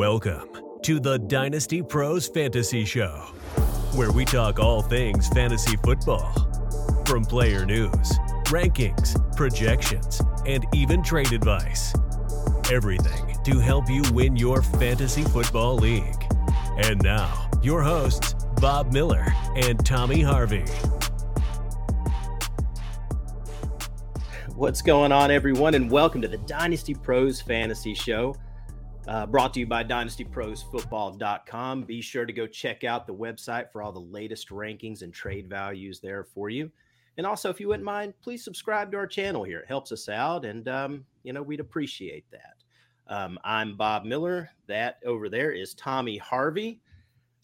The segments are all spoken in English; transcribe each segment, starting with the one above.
Welcome to the Dynasty Pros Fantasy Show, where we talk all things fantasy football from player news, rankings, projections, and even trade advice. Everything to help you win your fantasy football league. And now, your hosts, Bob Miller and Tommy Harvey. What's going on, everyone, and welcome to the Dynasty Pros Fantasy Show. Uh, brought to you by dynastyprosfootball.com. Be sure to go check out the website for all the latest rankings and trade values there for you. And also, if you wouldn't mind, please subscribe to our channel here. It helps us out, and um, you know we'd appreciate that. Um, I'm Bob Miller. That over there is Tommy Harvey.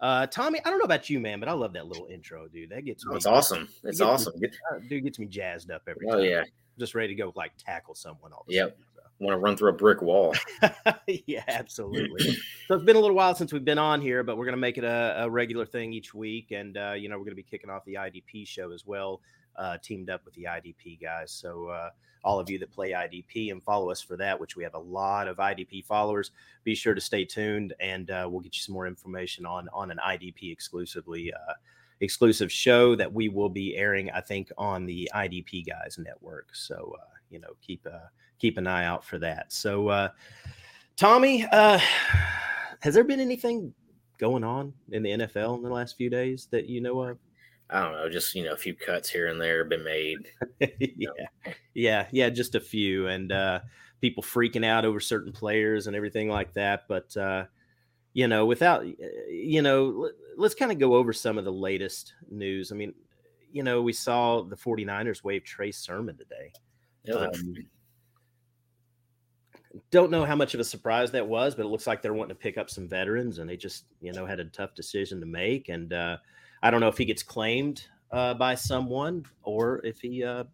Uh, Tommy, I don't know about you, man, but I love that little intro, dude. That gets oh, me. It's awesome. It's awesome. Me, uh, dude gets me jazzed up every oh, time. yeah. Just ready to go like tackle someone. All yep. Want to run through a brick wall. yeah, absolutely. so it's been a little while since we've been on here, but we're going to make it a, a, regular thing each week. And, uh, you know, we're going to be kicking off the IDP show as well, uh, teamed up with the IDP guys. So, uh, all of you that play IDP and follow us for that, which we have a lot of IDP followers, be sure to stay tuned and uh, we'll get you some more information on, on an IDP exclusively uh, exclusive show that we will be airing, I think, on the IDP guys network. So, uh, you know, keep keep an eye out for that. So, uh, Tommy, uh, has there been anything going on in the NFL in the last few days that you know of? I don't know, just you know, a few cuts here and there have been made. yeah, yeah, yeah, just a few, and uh, people freaking out over certain players and everything like that. But uh, you know, without you know, let's kind of go over some of the latest news. I mean, you know, we saw the 49ers waive Trey Sermon today. Um, don't know how much of a surprise that was, but it looks like they're wanting to pick up some veterans, and they just you know had a tough decision to make. And uh, I don't know if he gets claimed uh, by someone or if he uh,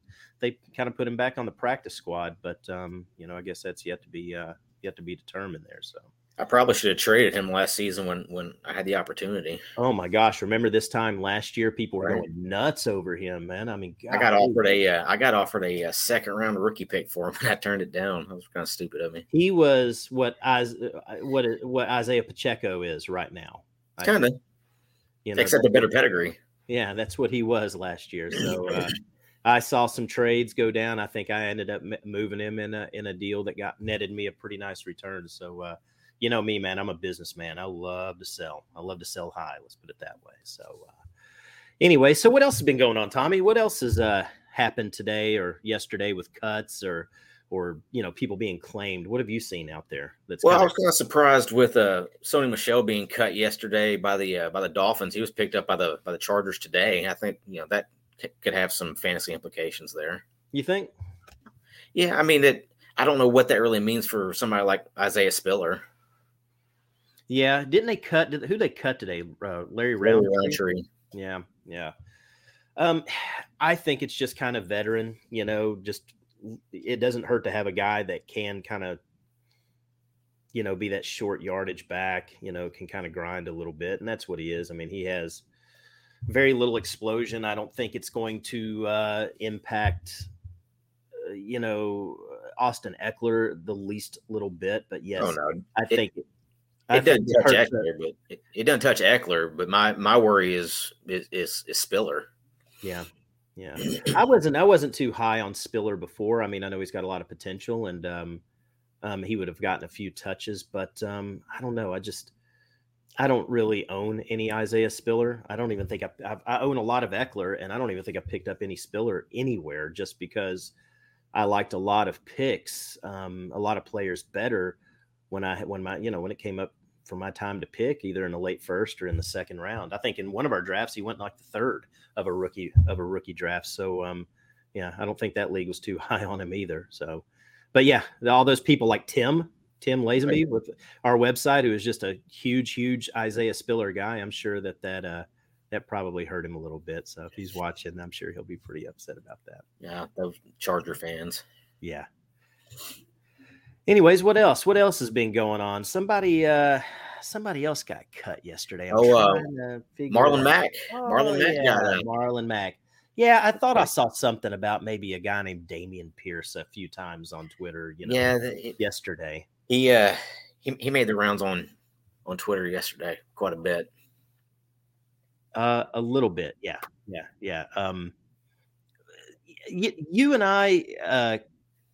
they kind of put him back on the practice squad. But um, you know, I guess that's yet to be uh, yet to be determined there. So. I probably should have traded him last season when when I had the opportunity. Oh my gosh! Remember this time last year, people were right. going nuts over him, man. I mean, God. I got offered a uh, I got offered a, a, second round rookie pick for him, and I turned it down. That was kind of stupid of me. He was what as what what Isaiah Pacheco is right now. Kind of, you know, except a better pedigree. Yeah, that's what he was last year. So. Uh, I saw some trades go down. I think I ended up moving him in a in a deal that got netted me a pretty nice return. So uh, you know me, man. I'm a businessman. I love to sell. I love to sell high. Let's put it that way. So, uh, anyway, so what else has been going on, Tommy? What else has uh, happened today or yesterday with cuts or or you know people being claimed? What have you seen out there? That's well, I was kind of surprised with uh, Sony Michel being cut yesterday by the uh, by the Dolphins. He was picked up by the by the Chargers today. I think you know that could have some fantasy implications there. You think? Yeah, I mean that. I don't know what that really means for somebody like Isaiah Spiller. Yeah, didn't they cut? Did, who they cut today? Uh, Larry Rountree. Yeah, yeah. Um, I think it's just kind of veteran. You know, just it doesn't hurt to have a guy that can kind of, you know, be that short yardage back. You know, can kind of grind a little bit, and that's what he is. I mean, he has very little explosion. I don't think it's going to uh, impact. Uh, you know, Austin Ekeler the least little bit, but yes, oh, no. I it, think it doesn't touch Ekeler, but it, it, doesn't touch Ekeler. But my my worry is is is, is Spiller. Yeah, yeah. I wasn't I wasn't too high on Spiller before. I mean, I know he's got a lot of potential, and um, um, he would have gotten a few touches, but um, I don't know. I just I don't really own any Isaiah Spiller. I don't even think I, I, I own a lot of Ekeler, and I don't even think I picked up any Spiller anywhere, just because I liked a lot of picks, um, a lot of players better when I when my you know when it came up for my time to pick either in the late first or in the second round. I think in one of our drafts he went like the third of a rookie of a rookie draft. So um, yeah, I don't think that league was too high on him either. So, but yeah, all those people like Tim Tim Lazenby right. with our website, who is just a huge, huge Isaiah Spiller guy. I'm sure that that uh, that probably hurt him a little bit. So if he's watching, I'm sure he'll be pretty upset about that. Yeah, those Charger fans. Yeah. Anyways, what else? What else has been going on? Somebody, uh, somebody else got cut yesterday. I'm oh, uh, Marlon Mack. Oh, Marlon Mack yeah, got Marlon Mack. Yeah, I thought I saw something about maybe a guy named Dameon Pierce a few times on Twitter. You know, yeah, the, yesterday he uh he, he made the rounds on on Twitter yesterday quite a bit. Uh, a little bit, yeah, yeah, yeah. Um, y- you and I uh,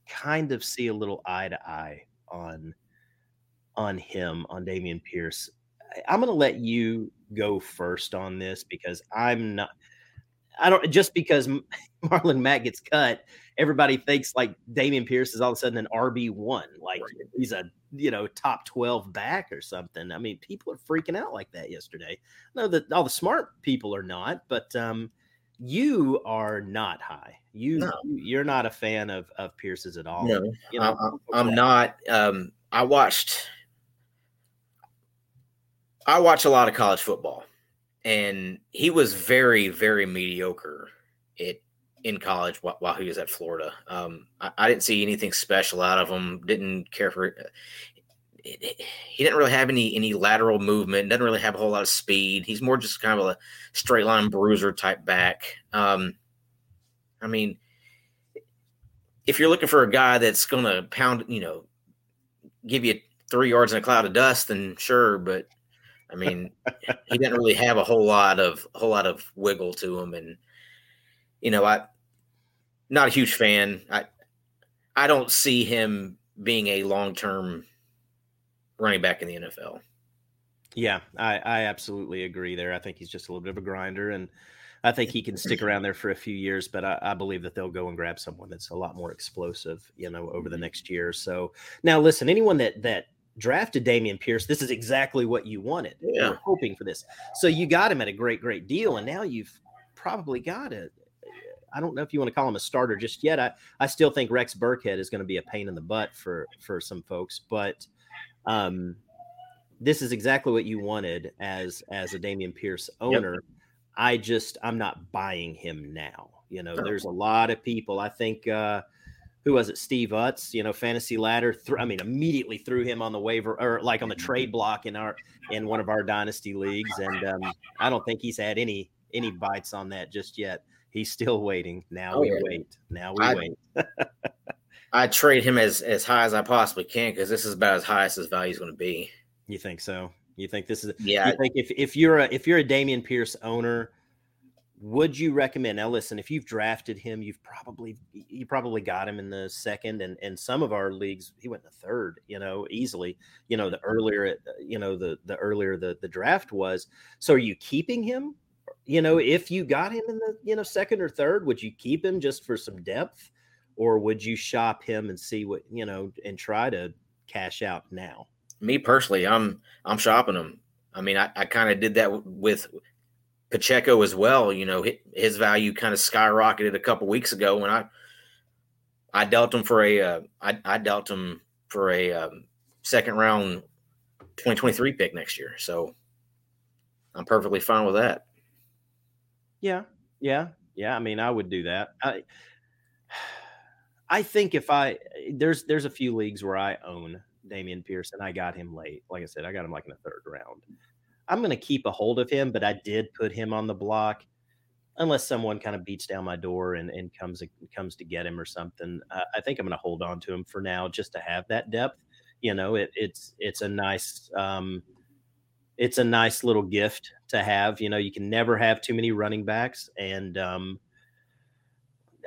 kind of see a little eye to eye on on him on Dameon Pierce. I'm going to let you go first on this because I'm not. I don't just because Marlon Mack gets cut, everybody thinks like Dameon Pierce is all of a sudden an RB one, like right. he's a you know top twelve back or something. I mean, people are freaking out like that yesterday. No, know that all the smart people are not, but um, you are not high. You, no. you are not a fan of of Pierce's at all. No, you know, I'm, I'm not. Um, I watched I watch a lot of college football, and he was very, very mediocre it in college while, while he was at Florida. Um, I, I, didn't see anything special out of him. Didn't care for it. He didn't really have any any lateral movement. Doesn't really have a whole lot of speed. He's more just kind of a straight line bruiser type back. Um, I mean, if you're looking for a guy that's going to pound, you know, give you three yards in a cloud of dust, then sure. But I mean, he didn't really have a whole lot of a whole lot of wiggle to him, and you know, I not a huge fan. I I don't see him being a long term running back in the NFL. Yeah, I, I absolutely agree there. I think he's just a little bit of a grinder, and I think he can stick around there for a few years. But I, I, believe that they'll go and grab someone that's a lot more explosive, you know, over the mm-hmm. next year. So now, listen, anyone that that drafted Dameon Pierce, this is exactly what you wanted. Yeah. You were hoping for this. So you got him at a great, great deal. And now you've probably got it. I don't know if you want to call him a starter just yet. I, I still think Rex Burkhead is going to be a pain in the butt for for some folks, but um, this is exactly what you wanted as as a Dameon Pierce owner. Yep. I just I'm not buying him now. You know, there's a lot of people. I think uh, who was it? Steve Utz, you know, fantasy ladder. Th- I mean, immediately threw him on the waiver or like on the trade block in our in one of our dynasty leagues, and um, I don't think he's had any any bites on that just yet. He's still waiting. Now oh, we yeah. wait. Now we I, wait. I trade him as as high as I possibly can because this is about as high as his value is going to be. You think so? You think this is? Yeah. You think if if you're a if you're a Dameon Pierce owner would you recommend now listen if you've drafted him you've probably you probably got him in the second and and some of our leagues he went in the third you know easily you know the earlier uh, you know the the earlier the the draft was so are you keeping him you know if you got him in the you know second or third would you keep him just for some depth or would you shop him and see what you know and try to cash out now me personally i'm i'm shopping him I mean, I, I kind of did that with Pacheco as well. You know, his value kind of skyrocketed a couple weeks ago when I I dealt him for a uh, I, I dealt him for a um, second round 2023 pick next year. So I'm perfectly fine with that. Yeah, yeah, yeah. I mean, I would do that. I I think if I there's there's a few leagues where I own Pierce and I got him late. Like I said, I got him like in the third round. I'm going to keep a hold of him, but I did put him on the block unless someone kind of beats down my door and, and comes comes to get him or something. Uh, I think I'm going to hold on to him for now just to have that depth. You know, it, it's it's a nice um, it's a nice little gift to have. You know, you can never have too many running backs, and um,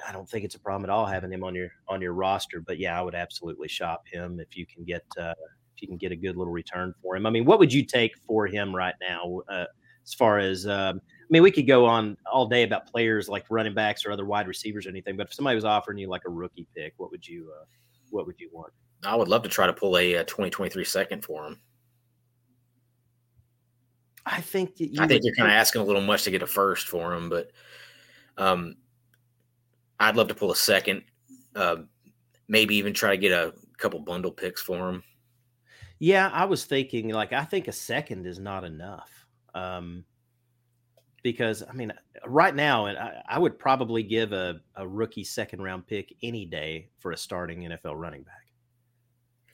I don't think it's a problem at all having him on your on your roster. But yeah, I would absolutely shop him if you can get uh, you can get a good little return for him. I mean, what would you take for him right now? Uh, as far as, um, I mean, we could go on all day about players like running backs or other wide receivers or anything. But if somebody was offering you like a rookie pick, what would you, uh, what would you want? I would love to try to pull a, a 2023 second for him. I think I think you're kind of asking a little much to get a first for him, but um, I'd love to pull a second. Uh, maybe even try to get a couple bundle picks for him. Yeah, I was thinking like I think a second is not enough. Um, because I mean, right now, and I, I, would probably give a, a rookie second round pick any day for a starting NFL running back.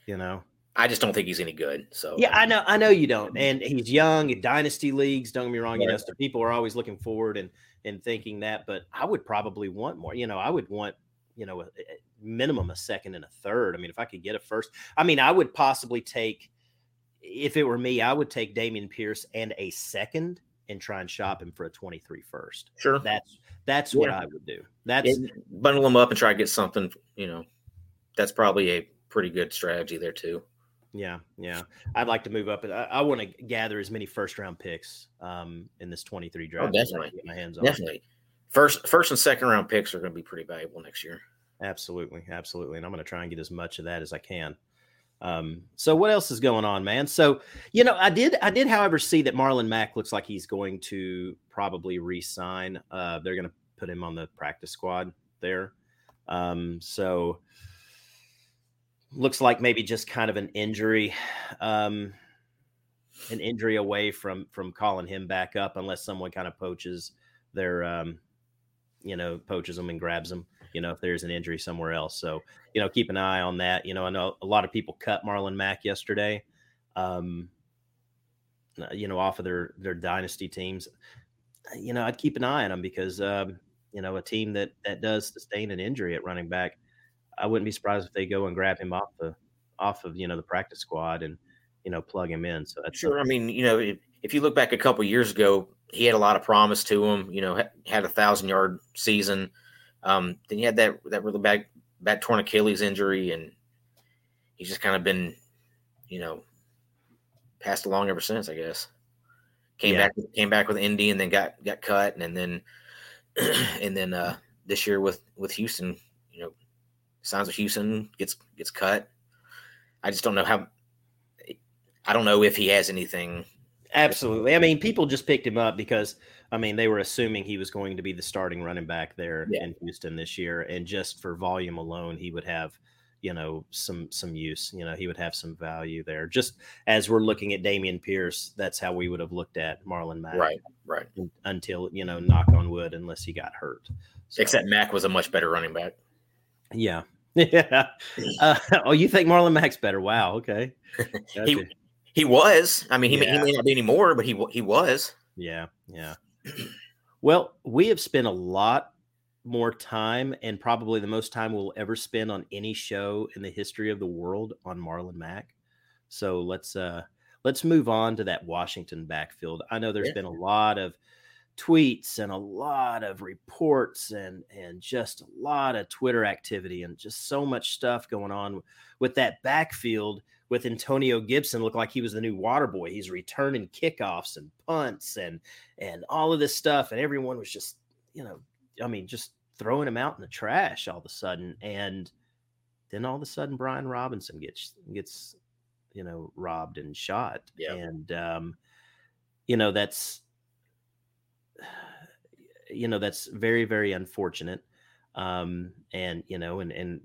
You know, I just don't think he's any good. So yeah, I know, I know you don't, and he's young dynasty leagues. Don't get me wrong, right. you know, so people are always looking forward and and thinking that, but I would probably want more. You know, I would want you know, a, a minimum a second and a third. I mean, if I could get a first, I mean, I would possibly take if it were me, I would take Dameon Pierce and a second and try and shop him for a 23 first. Sure. That's that's yeah. what I would do. That's and bundle them up and try to get something, you know. That's probably a pretty good strategy there too. Yeah, yeah. I'd like to move up. I, I want to gather as many first round picks um, in this 23 draft. Oh, definitely. Get my hands on. Definitely. First, first and second round picks are going to be pretty valuable next year. Absolutely, absolutely. And I'm going to try and get as much of that as I can. Um, so what else is going on, man? So, you know, I did, I did, however, see that Marlon Mack looks like he's going to probably re-sign. Uh, they're going to put him on the practice squad there. Um, so looks like maybe just kind of an injury, um, an injury away from from calling him back up, unless someone kind of poaches their, um, you know, poaches them and grabs them you know, if there's an injury somewhere else. So, you know, keep an eye on that. You know, I know a lot of people cut Marlon Mack yesterday, um, uh, you know, off of their their dynasty teams. You know, I'd keep an eye on them because, um, you know, a team that that does sustain an injury at running back, I wouldn't be surprised if they go and grab him off the off of you know the practice squad and you know plug him in. So that's sure. I mean, you know, if, if you look back a couple years ago, he had a lot of promise to him. You know, had a thousand yard season. Um, then he had that that really bad bad torn Achilles injury, and he's just kind of been, you know, passed along ever since. I guess came yeah. back came back with Indy, and then got got cut, and then and then uh, this year with with Houston, signs with Houston gets gets cut. I just don't know how. I don't know if he has anything. Absolutely. I mean, people just picked him up because I mean, they were assuming he was going to be the starting running back there yeah. in Houston this year, and just for volume alone, he would have, you know, some some use. You know, he would have some value there. Just as we're looking at Dameon Pierce, that's how we would have looked at Marlon Mack. Right, right. Until you know, knock on wood, unless he got hurt. So, Except Mack was a much better running back. Yeah. Yeah. Uh, oh, you think Marlon Mack's better? Wow. Okay. he he was. I mean, he, yeah. he may not be anymore, but he he was. Yeah. Yeah well, we have spent a lot more time and probably the most time we'll ever spend on any show in the history of the world on Marlon Mack. So let's uh let's move on to that Washington backfield. I know there's yeah. been a lot of tweets and a lot of reports and and just a lot of Twitter activity and just so much stuff going on with that backfield with Antonio Gibson look like he was the new water boy. He's returning kickoffs and punts and and all of this stuff. And everyone was just, you know, I mean, just throwing him out in the trash all of a sudden. And then all of a sudden Brian Robinson gets gets, you know, robbed and shot. And um, you know, that's you know, that's very, very unfortunate. Um, and you know, and and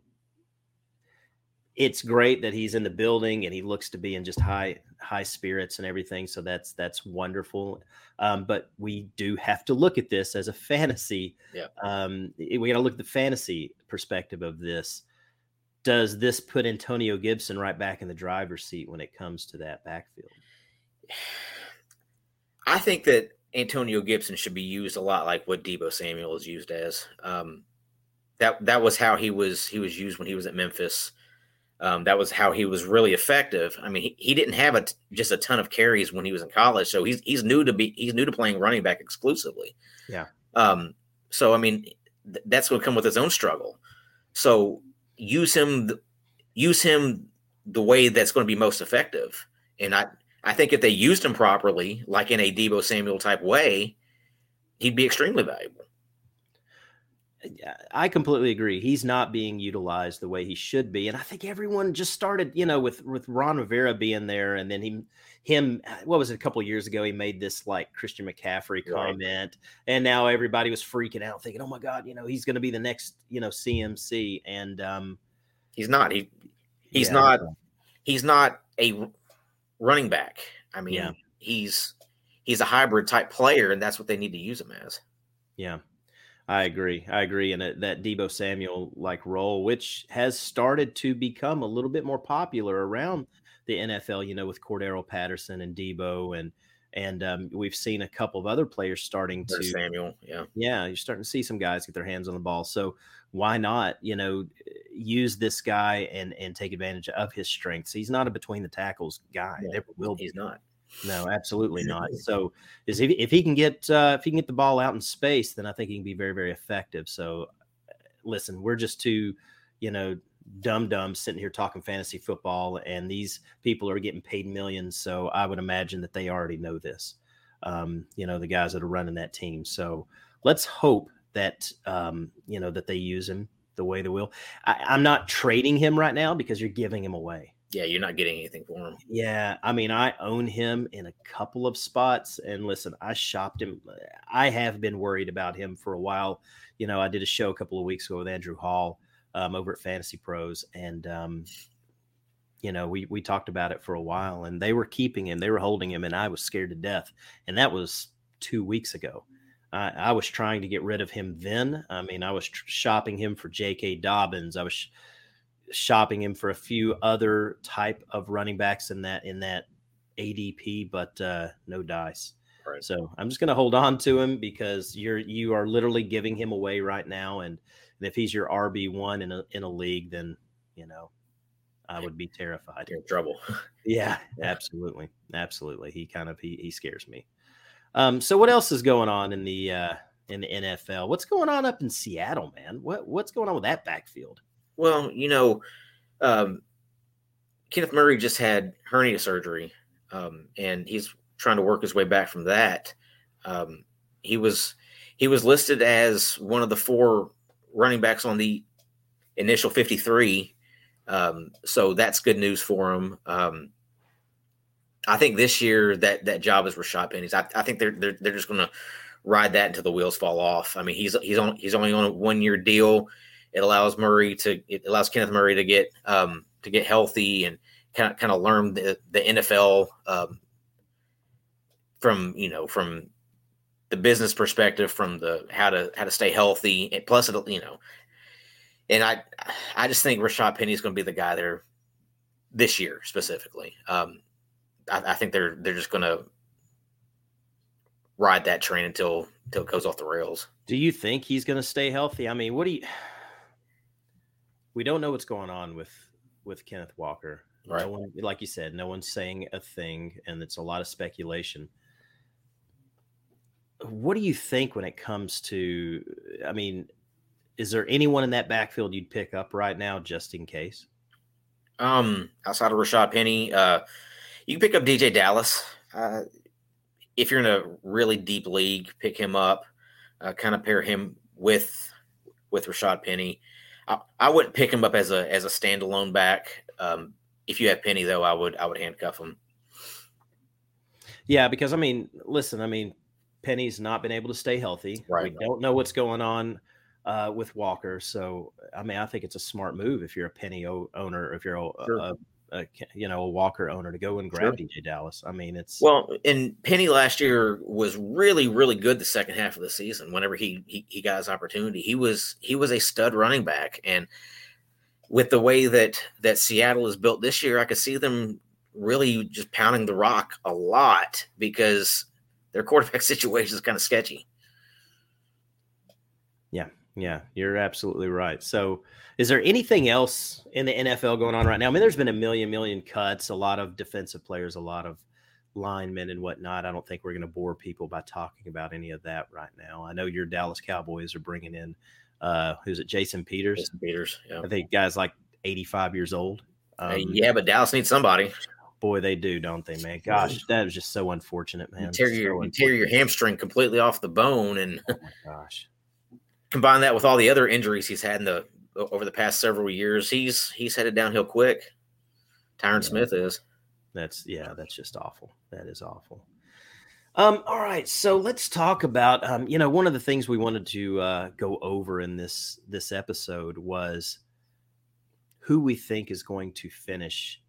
it's great that he's in the building and he looks to be in just high high spirits and everything so that's that's wonderful um, but we do have to look at this as a fantasy. Yeah. Um, we got to look at the fantasy perspective of this. Does this put antonio gibson right back in the driver's seat when it comes to that backfield? I think that antonio gibson should be used a lot like what Deebo samuel is used as um, that that was how he was he was used when he was at memphis um, that was how he was really effective. I mean, he, he didn't have a just a ton of carries when he was in college, so he's he's new to be he's new to playing running back exclusively. Yeah. Um. So I mean, th- that's going to come with his own struggle. So use him use him the way that's going to be most effective. And I I think if they used him properly, like in a Deebo Samuel type way, he'd be extremely valuable. I completely agree. He's not being utilized the way he should be, and I think everyone just started, you know, with with Ron Rivera being there, and then he, him, what was it? A couple years ago, he made this like Christian McCaffrey comment, and now everybody was freaking out, thinking, "Oh my God, you know, he's going to be the next, you know, CMC," and um, he's not. He he's yeah, not. He's not a running back. I mean, yeah. he's he's a hybrid type player, and that's what they need to use him as. Yeah. I agree. I agree. And that Deebo Samuel like role, which has started to become a little bit more popular around the NFL, you know, with Cordarrelle Patterson and Deebo and and um, we've seen a couple of other players starting to Samuel, yeah, yeah. You're starting to see some guys get their hands on the ball. So why not? You know, use this guy and and take advantage of his strengths. He's not a between the tackles guy. Yeah, Never will be. He's not. No, absolutely not. So is if, if he can get uh, if he can get the ball out in space, then I think he can be very very effective. So listen, we're just too, you know, dumb dumb sitting here talking fantasy football, and these people are getting paid millions. So I would imagine that they already know this. Um, you know, the guys that are running that team. So let's hope that um, you know that they use him the way they will. I, I'm not trading him right now because you're giving him away. Yeah, you're not getting anything for him. Yeah, I mean, I own him in a couple of spots, and listen, I shopped him. I have been worried about him for a while. You know, I did a show a couple of weeks ago with Andrew Hall um, over at Fantasy Pros, and um, you know, we we talked about it for a while, and they were keeping him, they were holding him, and I was scared to death. And that was two weeks ago. I, I was trying to get rid of him then. I mean, I was tr- shopping him for J.K. Dobbins. I was. Sh- shopping him for a few other type of running backs in that in that ADP, but uh, no dice. Right. So I'm just going to hold on to him because you're you are literally giving him away right now, and, and if he's your RB one in a in a league, then you know I would be terrified. You're in trouble. Yeah, absolutely, absolutely. He kind of he he scares me. Um, so what else is going on in the uh, in the NFL? What's going on up in Seattle, man? What what's going on with that backfield? Well, you know, um, Kenneth Murray just had hernia surgery, um, and he's trying to work his way back from that. Um, he was he was listed as one of the four running backs on the initial 53. Um, so that's good news for him. Um, I think this year that that job is Rashaad Penny's. I, I think they're they're they're just going to ride that until the wheels fall off. I mean, he's he's on he's only on a one year deal. It allows Murray to it allows Kenneth Murray to get um, to get healthy and kind of kind of learn the the NFL um, from you know from the business perspective, from the how to how to stay healthy. And plus, it you know, and I I just think Rashaad Penny is going to be the guy there this year specifically. Um, I, I think they're they're just going to ride that train until until it goes off the rails. Do you think he's going to stay healthy? I mean, what do you? We don't know what's going on with with Kenneth Walker. Right. No one, like you said, no one's saying a thing, and it's a lot of speculation. What do you think when it comes to? I mean, is there anyone in that backfield you'd pick up right now just in case? Um, outside of Rashaad Penny, uh, you can pick up DeeJay Dallas. Uh, if you're in a really deep league, pick him up. Uh, kind of pair him with with Rashaad Penny. I, I wouldn't pick him up as a as a standalone back. Um, if you have Penny though, I would I would handcuff him. Yeah, because I mean, listen, I mean, Penny's not been able to stay healthy. Right. We don't know what's going on uh, with Walker, so I mean, I think it's a smart move if you're a Penny o- owner, if you're a, Sure. a, a you know a Walker owner to go and grab DeeJay Dallas. I mean, it's Well, and Penny last year was really, really good the second half of the season. Whenever he he, he got his opportunity, he was he was a stud running back. And with the way that that Seattle is built this year, I could see them really just pounding the rock a lot because their quarterback situation is kind of sketchy. Yeah, you're absolutely right. So, is there anything else in the NFL going on right now? I mean, there's been a million, million cuts, a lot of defensive players, a lot of linemen and whatnot. I don't think we're going to bore people by talking about any of that right now. I know your Dallas Cowboys are bringing in, uh, who's it, Jason Peters? Jason Peters, yeah. I think guys like 85 years old. Um, Hey, yeah, but Dallas needs somebody. Boy, they do, don't they, man? Gosh, that was just so unfortunate, man. You tear So your you tear your hamstring completely off the bone, and. Oh my gosh. Combine that with all the other injuries he's had in the over the past several years, he's he's headed downhill quick. Tyron Yeah. Smith is. That's yeah, that's just awful. That is awful. Um, all right, so let's talk about um, you know, one of the things we wanted to uh, go over in this this episode was who we think is going to finish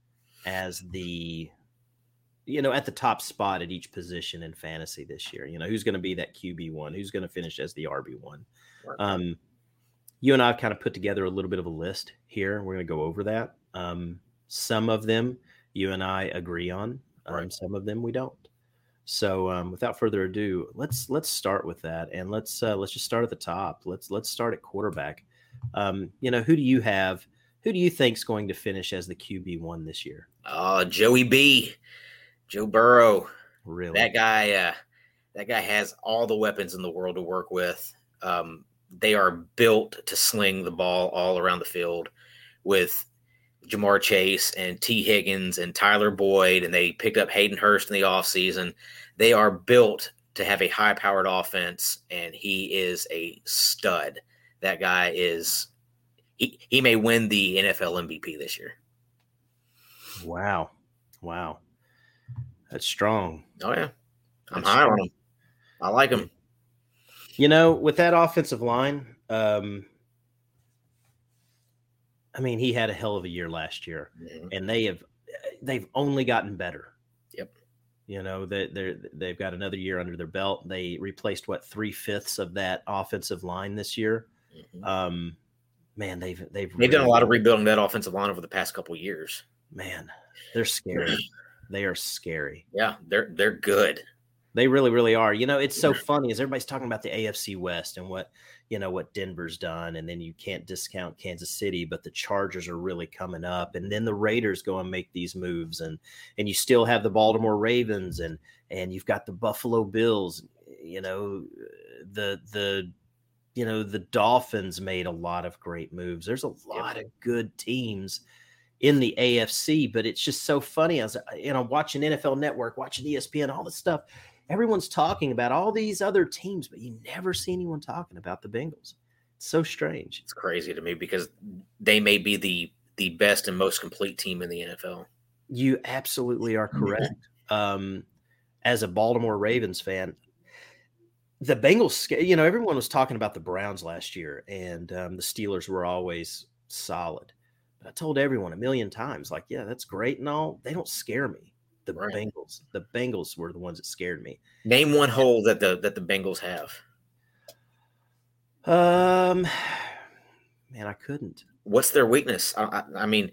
as the you know at the top spot at each position in fantasy this year. You know, who's going to be that QB one? Who's going to finish as the RB one? Um, you and I have kind of put together a little bit of a list here. We're going to go over that. Um, some of them you and I agree on. Um, Right. Some of them we don't. So um, without further ado, let's let's start with that, and let's uh, let's just start at the top. Let's let's start at quarterback. Um, you know, who do you have Who do you think is going to finish as the QB one this year? Uh, Joey B, Joe Burrow. Really, that guy. Uh, that guy has all the weapons in the world to work with. Um, they are built to sling the ball all around the field with Ja'Marr Chase and Tee Higgins and Tyler Boyd, and they picked up Hayden Hurst in the offseason. They are built to have a high powered offense, and he is a stud. That guy is he he may win the NFL MVP this year. Wow. Wow. That's strong. Oh yeah. I'm That's high strong. on him. I like him. You know, with that offensive line, um, I mean, he had a hell of a year last year, mm-hmm. and they have they've only gotten better. Yep. You know that they they've got another year under their belt. They replaced what three fifths of that offensive line this year. Mm-hmm. Um, man, they've they've they've really, done a lot of rebuilding that offensive line over the past couple years. Man, they're scary. they are scary. Yeah, they're they're good. They really, really are. You know, it's so funny as everybody's talking about the AFC West and what you know what Denver's done, and then you can't discount Kansas City, but the Chargers are really coming up, and then the Raiders go and make these moves, and and you still have the Baltimore Ravens, and and you've got the Buffalo Bills. You know, the the you know the Dolphins made a lot of great moves. There's a lot of good teams in the AFC, but it's just so funny as you know watching NFL Network, watching ESPN, all this stuff everyone's talking about all these other teams, but you never see anyone talking about the Bengals. It's so strange. It's crazy to me because they may be the the best and most complete team in the NFL. You absolutely are correct. Um, as a Baltimore Ravens fan, the Bengals, you know, everyone was talking about the Browns last year, and um, the Steelers were always solid. But I told everyone a million times, like, yeah, that's great and all. They don't scare me the right. Bengals. The Bengals were the ones that scared me. Name one hole that the that the Bengals have. Um, man, I couldn't. What's their weakness? I, I, I mean,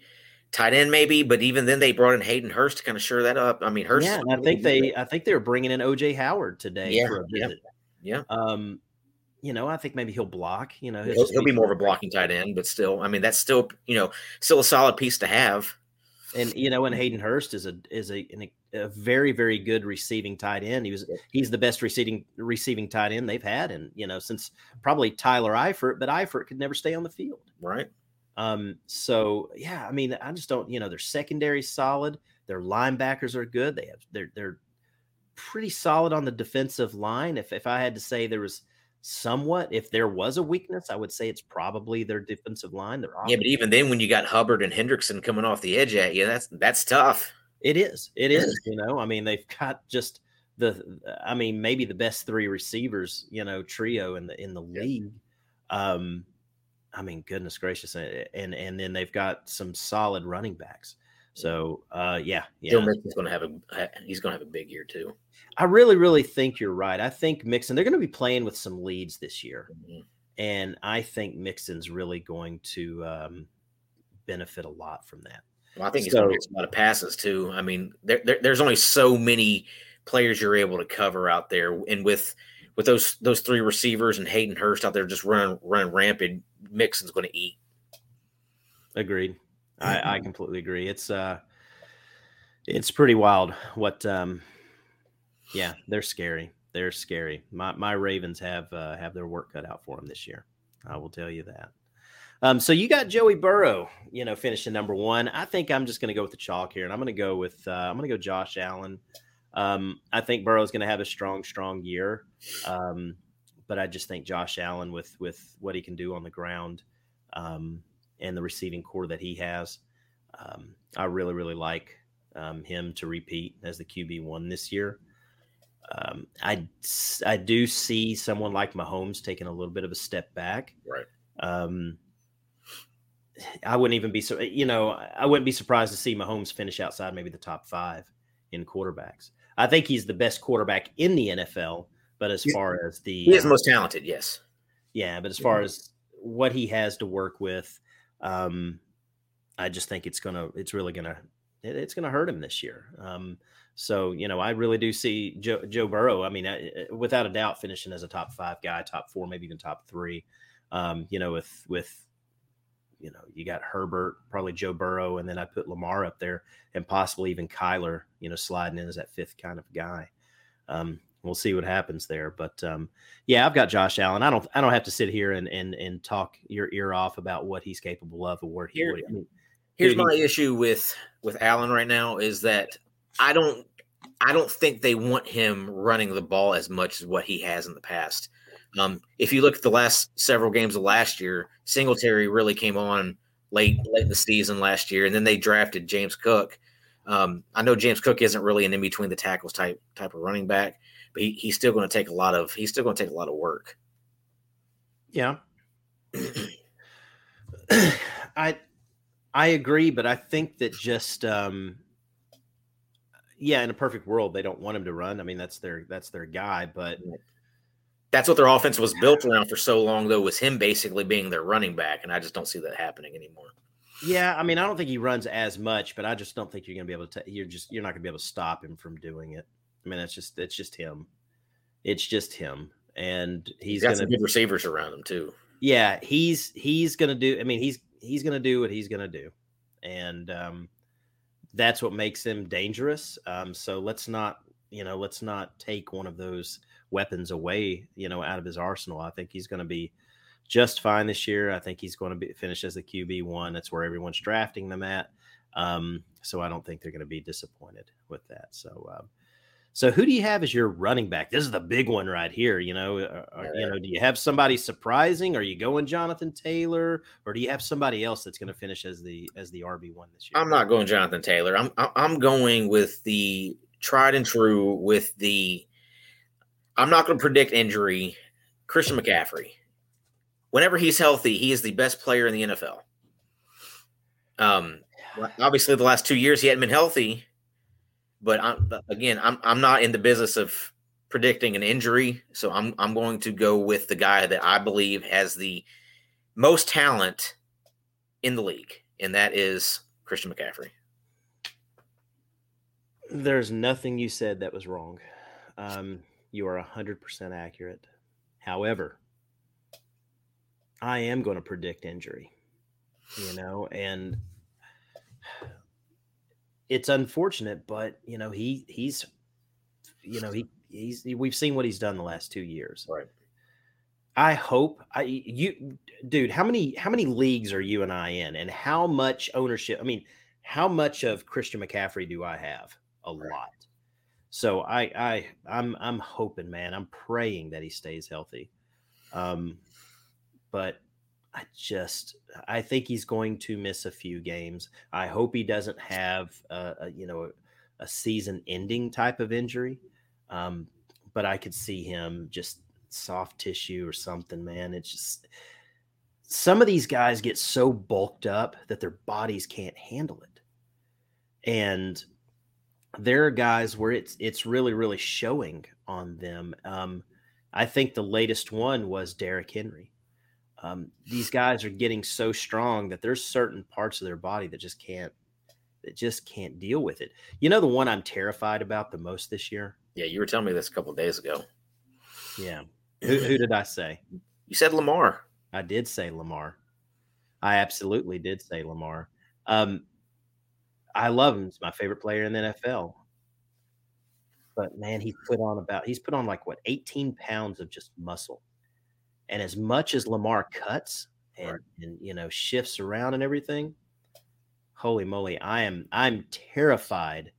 tight end maybe, but even then they brought in Hayden Hurst to kind of shore that up. I mean, Hurst. Yeah, I think they I think they were bringing in OJ Howard today yeah, for a visit. Yeah. yeah. Um, you know, I think maybe he'll block. You know, he'll, he'll, he'll be more of a blocking tight end, but still, I mean, that's still you know still a solid piece to have and you know, and Hayden Hurst is a is a an, a very very good receiving tight end. He was he's the best receiving receiving tight end they've had, and you know since probably Tyler Eifert, but Eifert could never stay on the field. Right. Um. So yeah, I mean, I just don't. You know, their secondary solid. Their linebackers are good. They have they're they're pretty solid on the defensive line. If if I had to say there was somewhat. If there was a weakness, I would say it's probably their defensive line. Their yeah, but even then, when you got Hubbard and Hendrickson coming off the edge at you, that's that's tough. It is. It is. You know, I mean, they've got just the. I mean, maybe the best three receivers. You know, trio in the in the yeah. league. Um, I mean, goodness gracious, and and then they've got some solid running backs. So, uh, yeah, yeah, Joe Mixon's going to have a he's going to have a big year too. I really, really think you're right. I think Mixon, they're going to be playing with some leads this year. Mm-hmm. And I think Mixon's really going to um, benefit a lot from that. Well, I think he's going to get a lot of passes too. I mean, there, there, there's only so many players you're able to cover out there, and with with those those three receivers and Hayden Hurst out there just running running rampant, Mixon's going to eat. Agreed. I, I completely agree. It's uh, it's pretty wild what um, yeah, they're scary. They're scary. My my Ravens have uh, have their work cut out for them this year. I will tell you that. Um, so you got Joey Burrow, you know, finishing number one. I think I'm just going to go with the chalk here, and I'm going to go with uh, I'm going to go Josh Allen. Um, I think Burrow's going to have a strong, strong year, um, but I just think Josh Allen with with what he can do on the ground um, and the receiving corps that he has, um, I really, really like um, him to repeat as the QB one this year. Um, I I do see someone like Mahomes taking a little bit of a step back. Right. Um, I wouldn't even be so you know I wouldn't be surprised to see Mahomes finish outside maybe the top five in quarterbacks. I think he's the best quarterback in the NFL, but as far as the he is most talented, yes. Yeah, but as far as what he has to work with, um, I just think it's gonna it's really gonna it, it's gonna hurt him this year. Um, so, you know, I really do see Joe, Joe Burrow. I mean, I, without a doubt, finishing as a top five guy, top four, maybe even top three. Um, you know, with with you know, you got Herbert, probably Joe Burrow, and then I put Lamar up there, and possibly even Kyler, you know, sliding in as that fifth kind of guy. Um, we'll see what happens there, but um, yeah, I've got Josh Allen. I don't, I don't have to sit here and and and talk your ear off about what he's capable of or where he. Here, I mean, here's my issue with with Allen right now is that I don't, I don't think they want him running the ball as much as what he has in the past. Um, if you look at the last several games of last year, Singletary really came on late late in the season last year, and then they drafted James Cook. Um, I know James Cook isn't really an in between the tackles type type of running back, but he, he's still going to take a lot of he's still going to take a lot of work. Yeah, I I agree, but I think that just um, yeah, in a perfect world, they don't want him to run. I mean, that's their that's their guy, but that's what their offense was built around for so long, though, was him basically being their running back, and I just don't see that happening anymore. Yeah, I mean, I don't think he runs as much, but I just don't think you're going to be able to. You're just you're not going to be able to stop him from doing it. I mean, that's just it's just him. It's just him, and he's, he's got gonna, some good receivers around him too. Yeah, he's he's going to do. I mean, he's he's going to do what he's going to do, and um, that's what makes him dangerous. Um, so let's not you know let's not take one of those weapons away, you know, out of his arsenal. I think he's going to be just fine this year. I think he's going to be finish as the QB one. That's where everyone's drafting them at. Um, so I don't think they're going to be disappointed with that. So, um, so who do you have as your running back? This is the big one right here. You know, uh, uh you know, do you have somebody surprising? Are you going Jonathan Taylor, or do you have somebody else that's going to finish as the as the RB one this year? I'm not going Jonathan Taylor. I'm I'm going with the tried and true with the I'm not going to predict injury. Christian McCaffrey. Whenever he's healthy, he is the best player in the NFL. Um, obviously, the last two years he hadn't been healthy, but I'm, again, I'm I'm not in the business of predicting an injury, so I'm I'm going to go with the guy that I believe has the most talent in the league, and that is Christian McCaffrey. There's nothing you said that was wrong. Um, you are 100% accurate. However, I am going to predict injury, you know, and it's unfortunate, but you know, he he's you know, he he's we've seen what he's done the last 2 years. Right. I hope I you dude, how many how many leagues are you and I in and how much ownership? I mean, how much of Christian McCaffrey do I have? A right. lot. So I I I'm I'm hoping, man. I'm praying that he stays healthy. Um, but I just I think he's going to miss a few games. I hope he doesn't have a, you know a, a season-ending type of injury. Um, but I could see him just soft tissue or something, man. It's just some of these guys get so bulked up that their bodies can't handle it. And there are guys where it's it's really really showing on them. Um, I think the latest one was Derrick Henry. Um, these guys are getting so strong that there's certain parts of their body that just can't that just can't deal with it. You know the one I'm terrified about the most this year? Yeah, you were telling me this a couple days ago. Yeah. Who, who did I say? You said Lamar. I did say Lamar. I absolutely did say Lamar. Um, I love him. He's my favorite player in the NFL. But man, he put on about he's put on like what 18 pounds of just muscle. And as much as Lamar cuts and, right. and you know shifts around and everything, holy moly, I am I'm terrified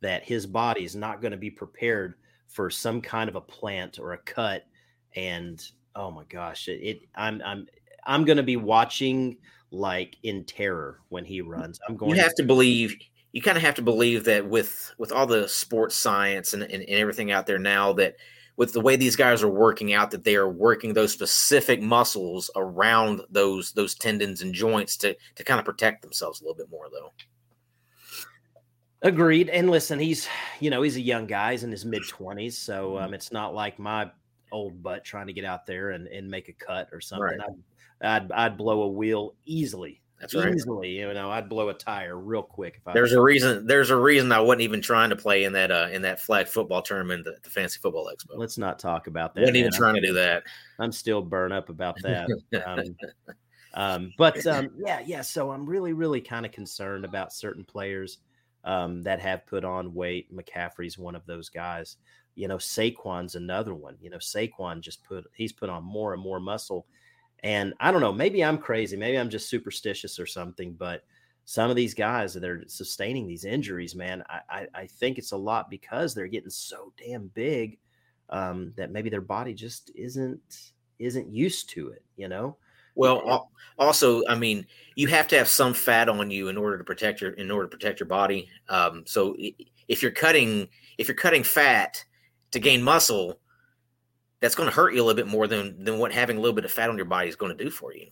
that his body is not going to be prepared for some kind of a plant or a cut. And oh my gosh, it, it I'm I'm I'm going to be watching like in terror when he mm, runs. I'm going. You have to, to believe. You kind of have to believe that with with all the sports science and, and, and everything out there now that with the way these guys are working out that they are working those specific muscles around those those tendons and joints to to kind of protect themselves a little bit more though agreed and listen he's you know he's a young guy he's in his mid 20s so mm-hmm. um, it's not like my old butt trying to get out there and, and make a cut or something right. I'd I'd blow a wheel easily. That's right. Easily, you know, I'd blow a tire real quick. If I there's a reason. There's a reason I wasn't even trying to play in that uh in that flag football tournament, the, the fancy football expo. Let's not talk about that. wasn't even trying to do that. I'm still burned up about that. um, Um, but um, yeah, yeah. So I'm really, really kind of concerned about certain players um, that have put on weight. McCaffrey's one of those guys. You know, Saquon's another one. You know, Saquon just put he's put on more and more muscle. And I don't know, maybe I'm crazy, maybe I'm just superstitious or something, but some of these guys that are sustaining these injuries, man, I, I, I think it's a lot because they're getting so damn big um, that maybe their body just isn't isn't used to it, you know. Well, also, I mean, you have to have some fat on you in order to protect your in order to protect your body. Um, so if you're cutting if you're cutting fat to gain muscle, that's going to hurt you a little bit more than than what having a little bit of fat on your body is going to do for you.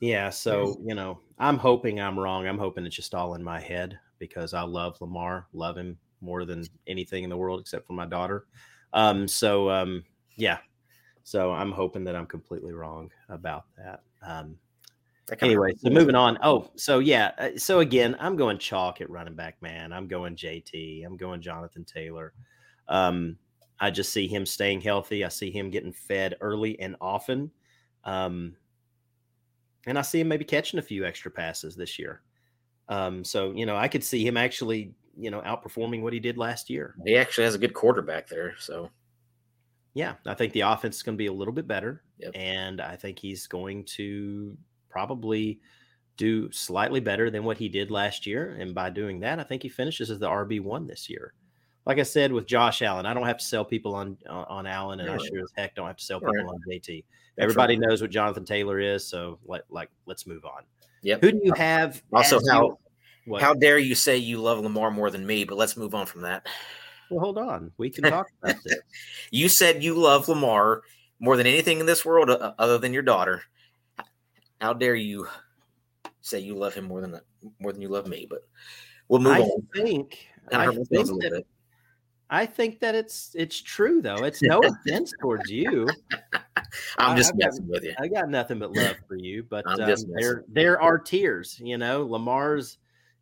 Yeah, so you know, I'm hoping I'm wrong. I'm hoping it's just all in my head because I love Lamar, love him more than anything in the world except for my daughter. Um, so um, yeah, so I'm hoping that I'm completely wrong about that. Um, anyway, so moving on. Oh, so yeah. Uh, so again, I'm going chalk at running back, man. I'm going JT. I'm going Jonathan Taylor. Um, I just see him staying healthy. I see him getting fed early and often. Um, and I see him maybe catching a few extra passes this year. Um, so, you know, I could see him actually, you know, outperforming what he did last year. He actually has a good quarterback there. So, yeah, I think the offense is going to be a little bit better. Yep. And I think he's going to probably do slightly better than what he did last year. And by doing that, I think he finishes as the RB1 this year. Like I said with Josh Allen, I don't have to sell people on uh, on Allen, and I sure as heck don't have to sell people right. on JT. Everybody right. knows what Jonathan Taylor is, so let, like let's move on. Yep. Who do you uh, have? Also, how you, how dare you say you love Lamar more than me? But let's move on from that. Well, hold on. We can talk about this. you said you love Lamar more than anything in this world uh, uh other than your daughter. How dare you say you love him more than more than you love me? But we'll move I on. Think, I think that, I think that it's it's true though. It's no offense towards you. I'm just I, messing got, with you. I got nothing but love for you, but um, there there are tears. You know, Lamar's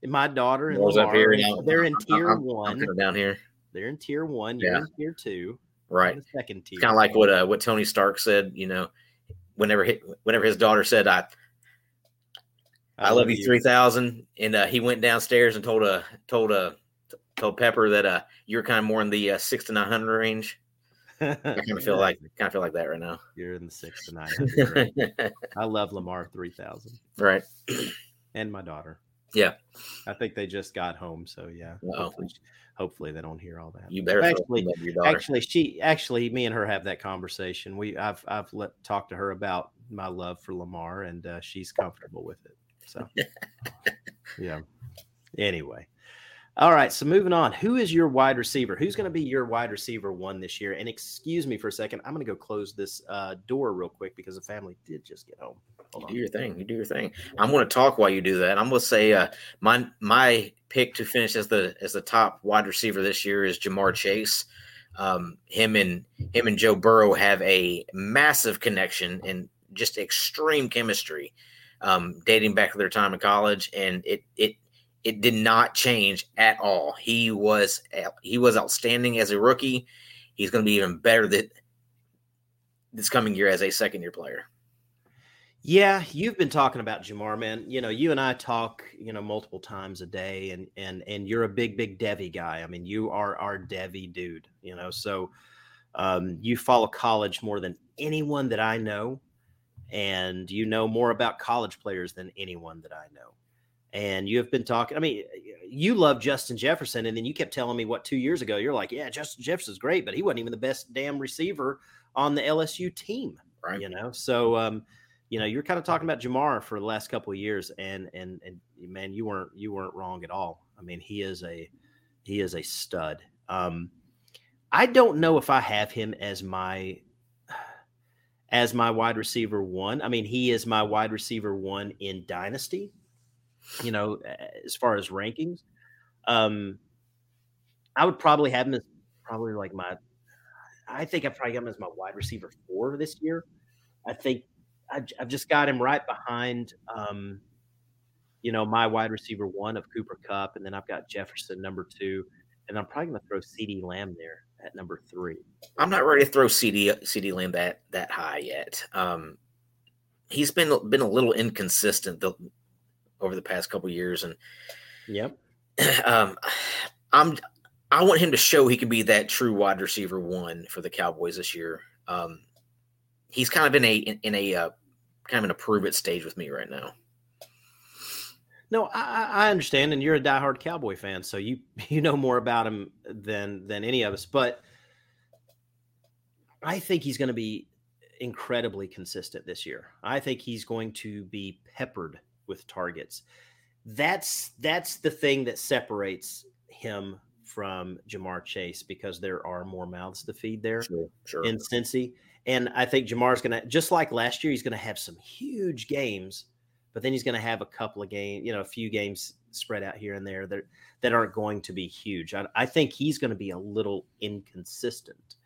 my daughter and Lamar, here, they're in tier I'm, one. I'm down here. They're in tier one. You're yeah. in tier two. Right. second tier. Kind of like what uh, what Tony Stark said. You know, whenever he, whenever his daughter said, "I I, I love, love you, three thousand, and uh, he went downstairs and told a told a told Pepper that uh, you're kind of more in the uh, six to nine hundred range. I kind of feel like kind of feel like that right now. You're in the six to nine hundred. I love Lamar three thousand. Right. And my daughter. Yeah. I think they just got home, so yeah. Hopefully, hopefully, they don't hear all that. You better actually. Actually, she actually, me and her have that conversation. We I've I've let talked to her about my love for Lamar, and uh, she's comfortable with it. So, yeah. Anyway, all right, so moving on. Who is your wide receiver? Who's going to be your wide receiver one this year? And excuse me for a second. I'm going to go close this uh, door real quick because the family did just get home. Hold you on. do your thing. You do your thing. I'm going to talk while you do that. I'm going to say uh, my my pick to finish as the as the top wide receiver this year is Ja'Marr Chase. Um, him and him and Joe Burrow have a massive connection and just extreme chemistry, um, dating back to their time in college, and it it it did not change at all. He was he was outstanding as a rookie. He's going to be even better that this coming year as a second year player. Yeah, you've been talking about Ja'Marr, man. You know, you and I talk, you know, multiple times a day, and and and you're a big, big devy guy. I mean, you are our devy dude. You know, so um, you follow college more than anyone that I know, and you know more about college players than anyone that I know and you have been talking. I mean, you love Justin Jefferson, and then you kept telling me what two years ago you're like, yeah, Justin Jefferson's great, but he wasn't even the best damn receiver on the LSU team, right? You know, so um, you know, you're kind of talking about Ja'Marr for the last couple of years, and and and man, you weren't you weren't wrong at all. I mean, he is a he is a stud. Um, I don't know if I have him as my as my wide receiver one. I mean, he is my wide receiver one in Dynasty you know, as far as rankings. Um, I would probably have him as probably like my. I think I probably got him as my wide receiver four this year. I think I've, I've just got him right behind, um, you know, my wide receiver one of Cooper Kupp, and then I've got Jefferson number two, and I'm probably going to throw CeeDee Lamb there at number three. I'm not ready to throw CD CeeDee Lamb that that high yet. Um, he's been been a little inconsistent the, over the past couple years, and yep, um, I'm I want him to show he can be that true wide receiver one for the Cowboys this year. Um, he's kind of in a in, in a uh, kind of an a prove it stage with me right now. No, I, I understand, and you're a diehard Cowboy fan, so you you know more about him than than any of us. But I think he's going to be incredibly consistent this year. I think he's going to be peppered with targets. That's that's the thing that separates him from Ja'Marr Chase because there are more mouths to feed there sure, sure. in Cincy. And I think Ja'Marr's going to just like last year, he's going to have some huge games, but then he's going to have a couple of games, you know, a few games spread out here and there that that aren't going to be huge. I, I think he's going to be a little inconsistent.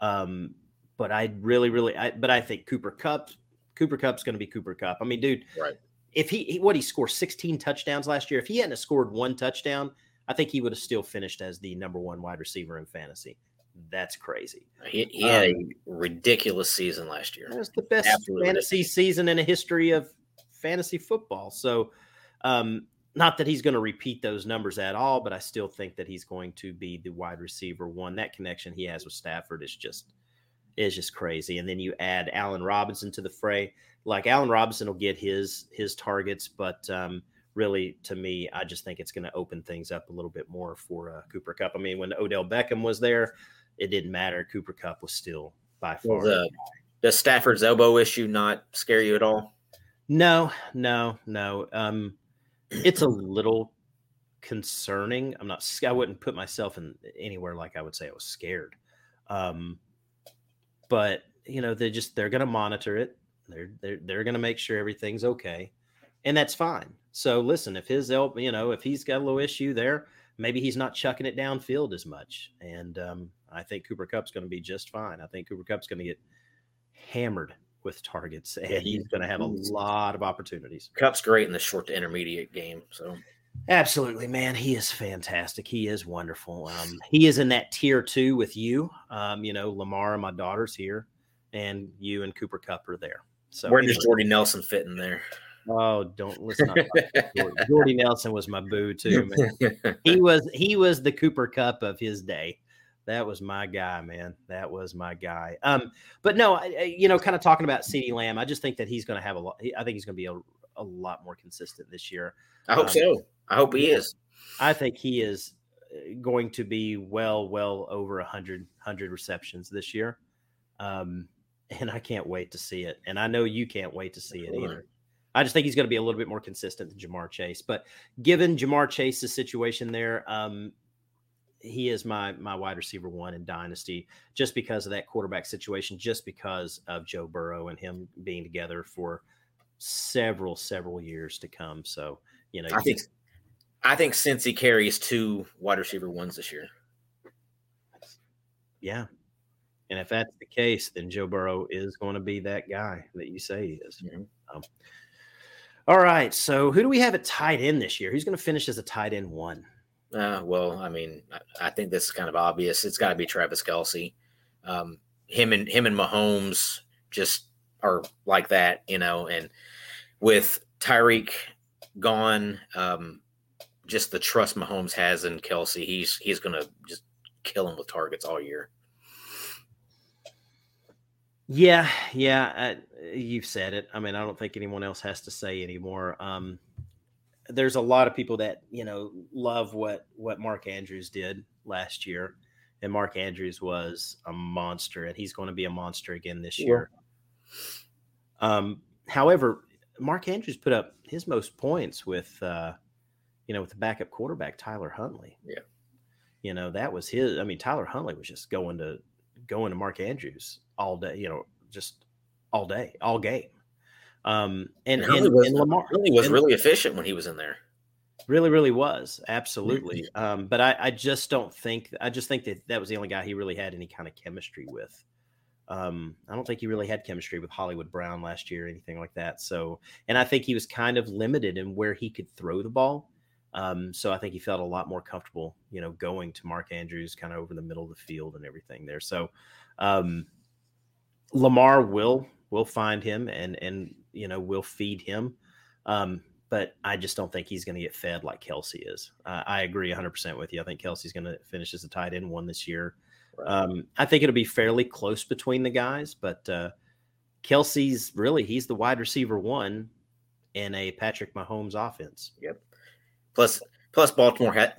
Um, but I really, really, I, but I think Cooper Kupp, Cooper Kupp's going to be Cooper Kupp. I mean, dude, right? If he, he what he scored 16 touchdowns last year, if he hadn't scored one touchdown, I think he would have still finished as the number one wide receiver in fantasy. That's crazy. He, he had um, a ridiculous season last year. It was the best Absolutely fantasy season in the history of fantasy football. So, um, not that he's going to repeat those numbers at all, but I still think that he's going to be the wide receiver one. That connection he has with Stafford is just is just crazy. And then you add Allen Robinson to the fray. Like Allen Robinson will get his his targets, but um, really, to me, I just think it's going to open things up a little bit more for uh, Cooper Kupp. I mean, when Odell Beckham was there, it didn't matter. Cooper Kupp was still by far. The, does Stafford's elbow issue not scare you at all? No, no, no. Um, it's a little concerning. I'm not. I wouldn't put myself in anywhere like I would say I was scared. Um, but you know they just they're going to monitor it. They're they're they're going to make sure everything's okay, and that's fine. So listen, if his elbow, you know, if he's got a little issue there, maybe he's not chucking it downfield as much. And um, I think Cooper Kupp's going to be just fine. I think Cooper Kupp's going to get hammered with targets, and he's going to have a lot of opportunities. Kupp's great in the short to intermediate game. So absolutely, man, he is fantastic. He is wonderful. Um, he is in that tier two with you. Um, you know, Lamar and my daughter's here, and you and Cooper Kupp are there. So where does Jordy Nelson fit in there? Oh, don't listen. Jordy. Jordy Nelson was my boo too, man. He was he was the Cooper Kupp of his day. That was my guy, man. That was my guy. Um, but no, I, you know, kind of talking about CeeDee Lamb, I just think that he's going to have a lot. I think he's going to be a, a lot more consistent this year. I hope um, so. I hope he is. I think he is uh, going to be well, well over a hundred hundred receptions this year. Um, and I can't wait to see it. And I know you can't wait to see it either. I just think he's going to be a little bit more consistent than Ja'Marr Chase. But given Ja'Marr Chase's situation there, um, he is my my wide receiver one in dynasty just because of that quarterback situation, just because of Joe Burrow and him being together for several several years to come. So you know, I think I think since he carries two wide receiver ones this year. Yeah. And if that's the case, then Joe Burrow is going to be that guy that you say he is. Um, all right. So who do we have at tight end this year? Who's going to finish as a tight end one? Uh, well, I mean, I, I think this is kind of obvious. It's got to be Travis Kelce. Um, him and him and Mahomes just are like that, you know. And with Tyreek gone, um, just the trust Mahomes has in Kelce, he's he's going to just kill him with targets all year. Yeah, yeah, uh, you've said it. I mean, I don't think anyone else has to say anymore. Um, there's a lot of people that you know love what what Mark Andrews did last year, and Mark Andrews was a monster, and he's going to be a monster again this year. Um, however, Mark Andrews put up his most points with, uh, you know, with the backup quarterback Tyler Huntley. Yeah, you know that was his. I mean, Tyler Huntley was just going to going to Mark Andrews all day, you know, just all day, all game. Um, and, and, and, was, and Lamar really was really efficient when he was in there. Really, really was absolutely. Mm-hmm. Um, but I, I, just don't think I just think that that was the only guy he really had any kind of chemistry with. Um, I don't think he really had chemistry with Hollywood Brown last year or anything like that. So, and I think he was kind of limited in where he could throw the ball. Um, so I think he felt a lot more comfortable, you know, going to Mark Andrews kind of over the middle of the field and everything there. So um, Lamar will will find him and and you know, will feed him. Um, but I just don't think he's going to get fed like Kelce is. Uh, I agree 100% with you. I think Kelce's going to finish as a tight end one this year. Right. Um, I think it'll be fairly close between the guys, but uh, Kelce's really, he's the wide receiver one in a Patrick Mahomes offense. Yep. Plus, plus Baltimore had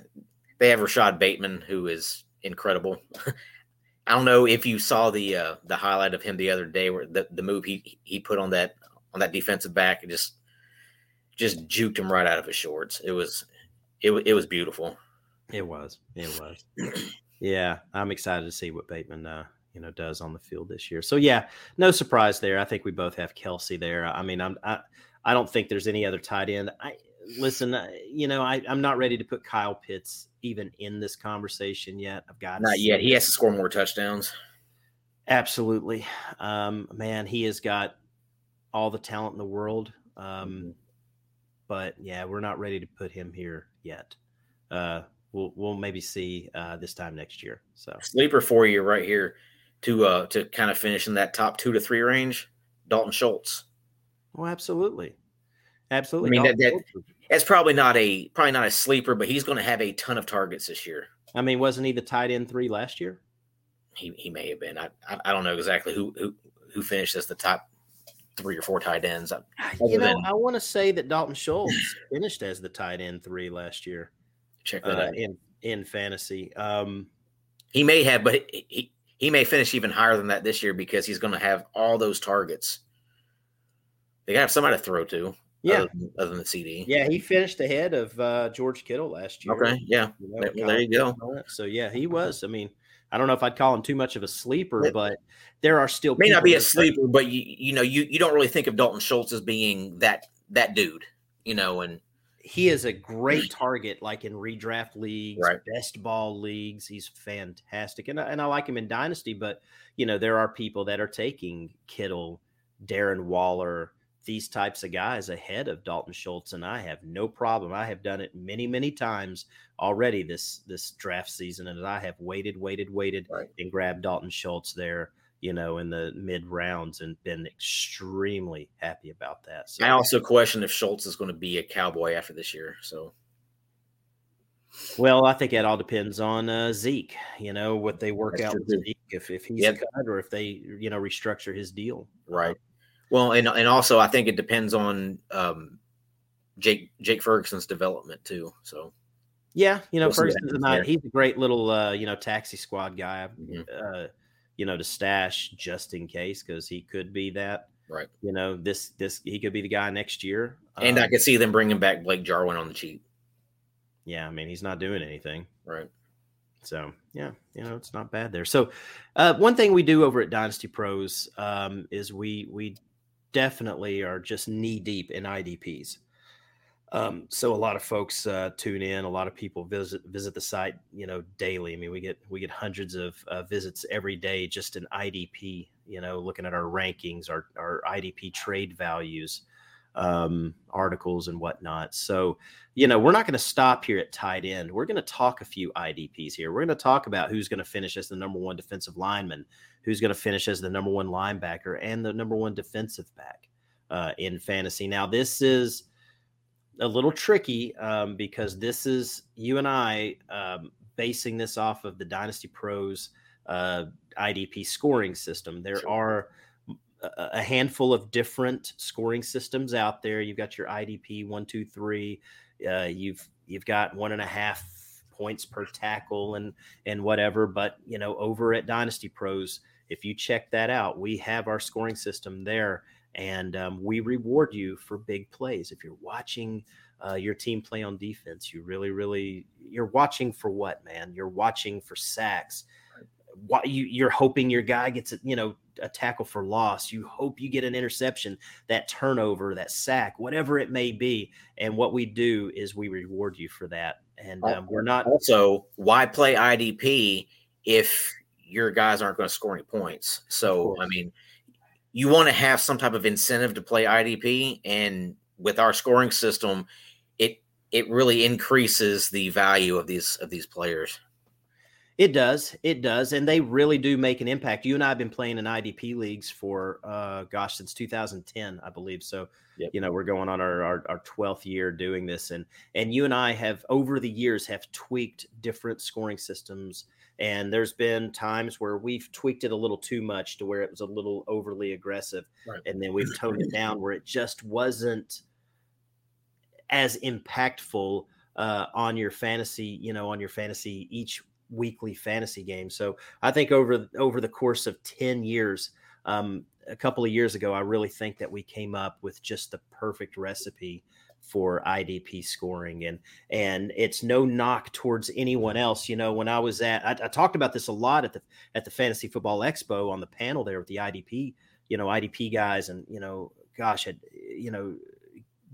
they have Rashod Bateman, who is incredible. I don't know if you saw the uh, the highlight of him the other day, where the, the move he he put on that on that defensive back, and just just juked him right out of his shorts. It was it it was beautiful. It was. It was. yeah, I'm excited to see what Bateman uh, you know does on the field this year. So yeah, no surprise there. I think we both have Kelce there. I mean, I'm I I don't think there's any other tight end. I listen, uh, you know, I, I'm not ready to put Kyle Pitts even in this conversation yet. I've got not yet. He has to score more touchdowns. Absolutely, um, man. He has got all the talent in the world. Um, mm-hmm. But yeah, we're not ready to put him here yet. Uh, we'll we'll maybe see uh, this time next year. So sleeper for you right here to uh, to kind of finish in that top two to three range. Dalton Schultz. Oh, absolutely. Absolutely. I mean, that, that, that's probably not a probably not a sleeper, but he's going to have a ton of targets this year. I mean, wasn't he the tight end three last year? He, he may have been. I, I, I don't know exactly who who who finished as the top three or four tight ends. You know, than, I want to say that Dalton Schultz finished as the tight end three last year. Check that uh, out in in fantasy. Um, he may have, but he, he he may finish even higher than that this year because he's going to have all those targets. They got to have somebody to throw to. Yeah. Other than, other than, the CeeDee. Yeah, he finished ahead of uh, George Kittle last year. Okay. Yeah. You know, well, there you go. So yeah, he was. I mean, I don't know if I'd call him too much of a sleeper, but there are still may not be a sleeper, but you you know you you don't really think of Dalton Schultz as being that that dude, you know, and he is a great target, like in redraft leagues, right. best ball leagues. He's fantastic, and I, and I like him in dynasty. But you know, there are people that are taking Kittle, Darren Waller, these types of guys ahead of Dalton Schultz, and I have no problem. I have done it many, many times already this this draft season, and I have waited, waited, waited, right. and grabbed Dalton Schultz there, you know, in the mid rounds, and been extremely happy about that. So, I also question if Schultz is going to be a Cowboy after this year. So, well, I think it all depends on uh, Zeke. You know what they work That's out with Zeke, if if he's yep. cut or if they you know restructure his deal. Right. Well, and and also I think it depends on um, Jake Jake Ferguson's development too. So yeah, you know, we'll Ferguson's a nice, he's a great little uh, you know taxi squad guy. Mm-hmm. Uh, you know, to stash just in case because he could be that. Right. You know, this this he could be the guy next year. And um, I could see them bringing back Blake Jarwin on the cheap. Yeah, I mean he's not doing anything. Right. So yeah, you know it's not bad there. So uh, one thing we do over at Dynasty Pros um, is we we definitely are just knee deep in IDPs. Um, so a lot of folks uh, tune in. A lot of people visit visit the site, you know, daily. I mean, we get we get hundreds of uh, visits every day just in IDP. You know, looking at our rankings, our our IDP trade values, um, articles, and whatnot. So, you know, we're not going to stop here at tight end. We're going to talk a few IDPs here. We're going to talk about who's going to finish as the number one defensive lineman, who's going to finish as the number one linebacker and the number one defensive back uh, in fantasy. Now, this is a little tricky um, because this is you and I um, basing this off of the Dynasty Pros uh, IDP scoring system. There sure. are a handful of different scoring systems out there. You've got your IDP one, two, three. Uh, you've you've got one and a half points per tackle and and whatever. But you know, over at Dynasty Pros, if you check that out, we have our scoring system there, and um, we reward you for big plays. If you're watching uh, your team play on defense, you really, really, you're watching for what, man? You're watching for sacks. What you you're hoping your guy gets a, you know a tackle for loss. You hope you get an interception, that turnover, that sack, whatever it may be. And what we do is we reward you for that. And um, we're not also why play IDP if your guys aren't going to score any points. So, I mean, you want to have some type of incentive to play IDP, and with our scoring system, it it really increases the value of these of these players. It does. It does. And they really do make an impact. You and I have been playing in IDP leagues for, uh, gosh, since 2010, I believe. So, yep. you know, we're going on our, our, our 12th year doing this. And, and you and I have over the years have tweaked different scoring systems. And there's been times where we've tweaked it a little too much to where it was a little overly aggressive. Right. And then we've toned it down where it just wasn't as impactful uh, on your fantasy, you know, on your fantasy each weekly fantasy game. So I think over over the course of 10 years, um, a couple of years ago, I really think that we came up with just the perfect recipe for IDP scoring. And and it's no knock towards anyone else. You know, when I was at I, I talked about this a lot at the at the Fantasy Football Expo on the panel there with the IDP, you know, IDP guys and you know, gosh, had, you know,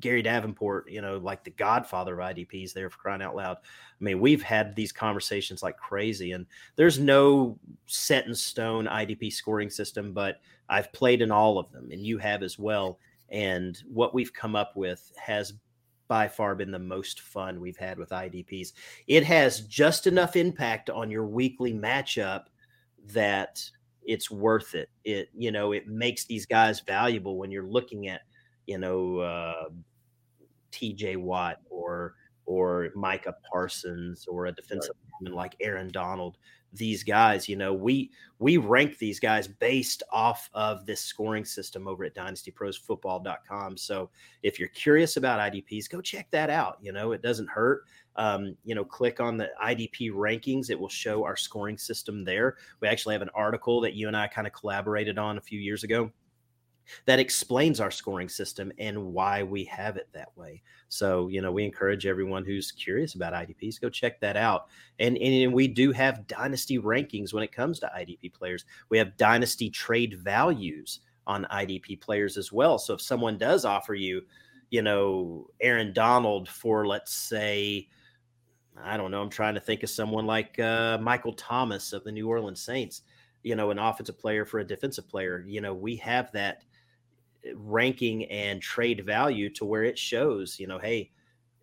Gary Davenport, you know, like the godfather of IDPs there for crying out loud. I mean, we've had these conversations like crazy, and there's no set in stone IDP scoring system, but I've played in all of them, and you have as well. And what we've come up with has by far been the most fun we've had with IDPs. It has just enough impact on your weekly matchup that it's worth it. It, you know, it makes these guys valuable when you're looking at, you know, uh, TJ Watt or or Micah Parsons or a defensive right. like Aaron Donald. These guys, you know, we we rank these guys based off of this scoring system over at dynastyprosfootball.com. So if you're curious about IDPs, go check that out. You know, it doesn't hurt. Um, you know, click on the IDP rankings. It will show our scoring system there. We actually have an article that you and I kind of collaborated on a few years ago that explains our scoring system and why we have it that way. So, you know, we encourage everyone who's curious about IDPs, go check that out. And, and we do have dynasty rankings when it comes to IDP players. We have dynasty trade values on IDP players as well. So if someone does offer you, you know, Aaron Donald for, let's say, I don't know, I'm trying to think of someone like uh, Michael Thomas of the New Orleans Saints, you know, an offensive player for a defensive player. You know, we have that ranking and trade value to where it shows, you know, hey,